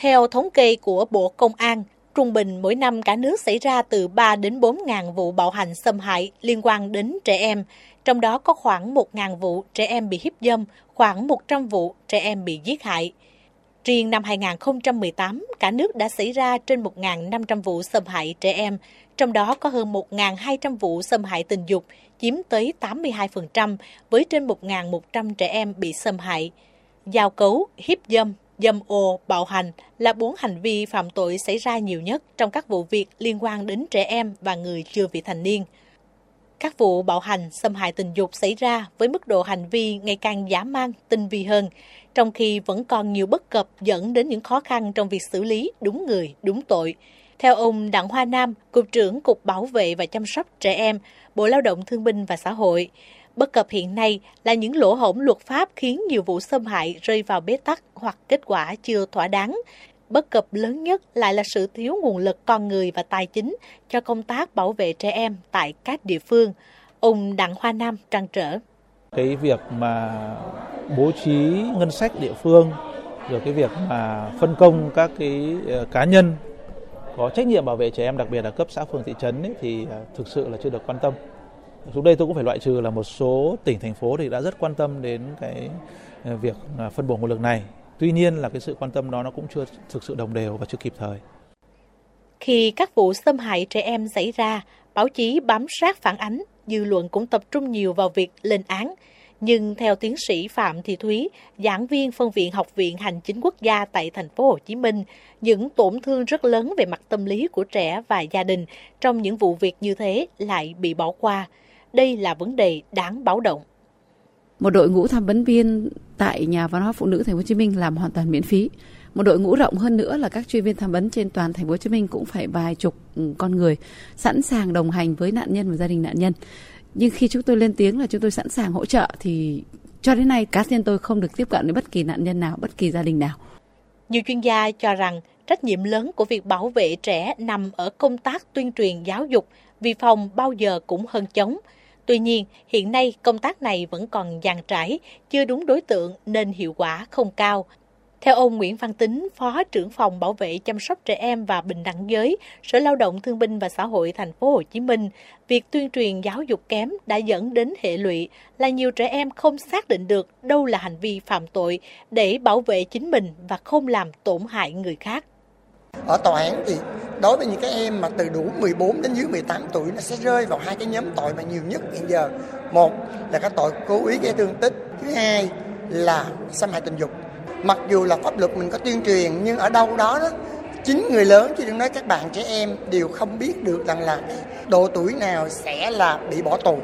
Theo thống kê của Bộ Công an, trung bình mỗi năm cả nước xảy ra từ 3 đến 4 ngàn vụ bạo hành xâm hại liên quan đến trẻ em, trong đó có khoảng 1 ngàn vụ trẻ em bị hiếp dâm, khoảng 100 vụ trẻ em bị giết hại. Riêng năm 2018, cả nước đã xảy ra trên 1.500 vụ xâm hại trẻ em, trong đó có hơn 1.200 vụ xâm hại tình dục, chiếm tới 82%, với trên 1.100 trẻ em bị xâm hại. Giao cấu, hiếp dâm, dâm ô, bạo hành là bốn hành vi phạm tội xảy ra nhiều nhất trong các vụ việc liên quan đến trẻ em và người chưa vị thành niên. Các vụ bạo hành, xâm hại tình dục xảy ra với mức độ hành vi ngày càng giả man, tinh vi hơn, trong khi vẫn còn nhiều bất cập dẫn đến những khó khăn trong việc xử lý đúng người, đúng tội. Theo ông Đặng Hoa Nam, Cục trưởng Cục Bảo vệ và Chăm sóc Trẻ Em, Bộ Lao động Thương binh và Xã hội, bất cập hiện nay là những lỗ hổng luật pháp khiến nhiều vụ xâm hại rơi vào bế tắc hoặc kết quả chưa thỏa đáng. Bất cập lớn nhất lại là sự thiếu nguồn lực con người và tài chính cho công tác bảo vệ trẻ em tại các địa phương. Ông Đặng Hoa Nam trăn trở. Cái việc mà bố trí ngân sách địa phương rồi cái việc mà phân công các cái ờ, cá nhân có trách nhiệm bảo vệ trẻ em đặc biệt là cấp xã phường thị trấn ấy, thì ờ, thực sự là chưa được quan tâm. Lúc đây tôi cũng phải loại trừ là một số tỉnh thành phố thì đã rất quan tâm đến cái ờ, việc à, phân bổ nguồn lực này. Tuy nhiên là cái sự quan tâm đó nó cũng chưa thực sự đồng đều và chưa kịp thời. Khi các vụ xâm hại trẻ em xảy ra, báo chí bám sát phản ánh, dư luận cũng tập trung nhiều vào việc lên án, nhưng theo tiến sĩ Phạm Thị Thúy, giảng viên phân viện Học viện Hành chính quốc gia tại thành phố Hồ Chí Minh, những tổn thương rất lớn về mặt tâm lý của trẻ và gia đình trong những vụ việc như thế lại bị bỏ qua. Đây là vấn đề đáng báo động. Một đội ngũ tham vấn viên tại Nhà văn hóa phụ nữ Thành phố Hồ Chí Minh làm hoàn toàn miễn phí. Một đội ngũ rộng hơn nữa là các chuyên viên tham vấn trên toàn Thành phố Hồ Chí Minh cũng phải vài chục ừ, con người sẵn sàng đồng hành với nạn nhân và gia đình nạn nhân nhưng khi chúng tôi lên tiếng là chúng tôi sẵn sàng hỗ trợ thì cho đến nay cá nhân tôi không được tiếp cận với bất kỳ nạn nhân nào, bất kỳ gia đình nào. Nhiều chuyên gia cho rằng trách nhiệm lớn của việc bảo vệ trẻ nằm ở công tác tuyên truyền giáo dục vì phòng bao giờ cũng hơn chống. Tuy nhiên, hiện nay công tác này vẫn còn dàn trải, chưa đúng đối tượng nên hiệu quả không cao. Theo ông Nguyễn Văn Tính, Phó trưởng phòng bảo vệ chăm sóc trẻ em và bình đẳng giới, Sở Lao động Thương binh và Xã hội thành phố Hồ Chí Minh, việc tuyên truyền giáo dục kém đã dẫn đến hệ lụy là nhiều trẻ em không xác định được đâu là hành vi phạm tội để bảo vệ chính mình và không làm tổn hại người khác. Ở tòa án thì đối với những cái em mà từ đủ 14 đến dưới 18 tuổi nó sẽ rơi vào hai cái nhóm tội mà nhiều nhất hiện giờ. Một là cái tội cố ý gây thương tích, thứ hai là xâm hại tình dục mặc dù là pháp luật mình có tuyên truyền, nhưng ở đâu đó đó, chính người lớn chứ đừng nói các bạn trẻ em đều không biết được rằng là độ tuổi nào sẽ là bị bỏ tù.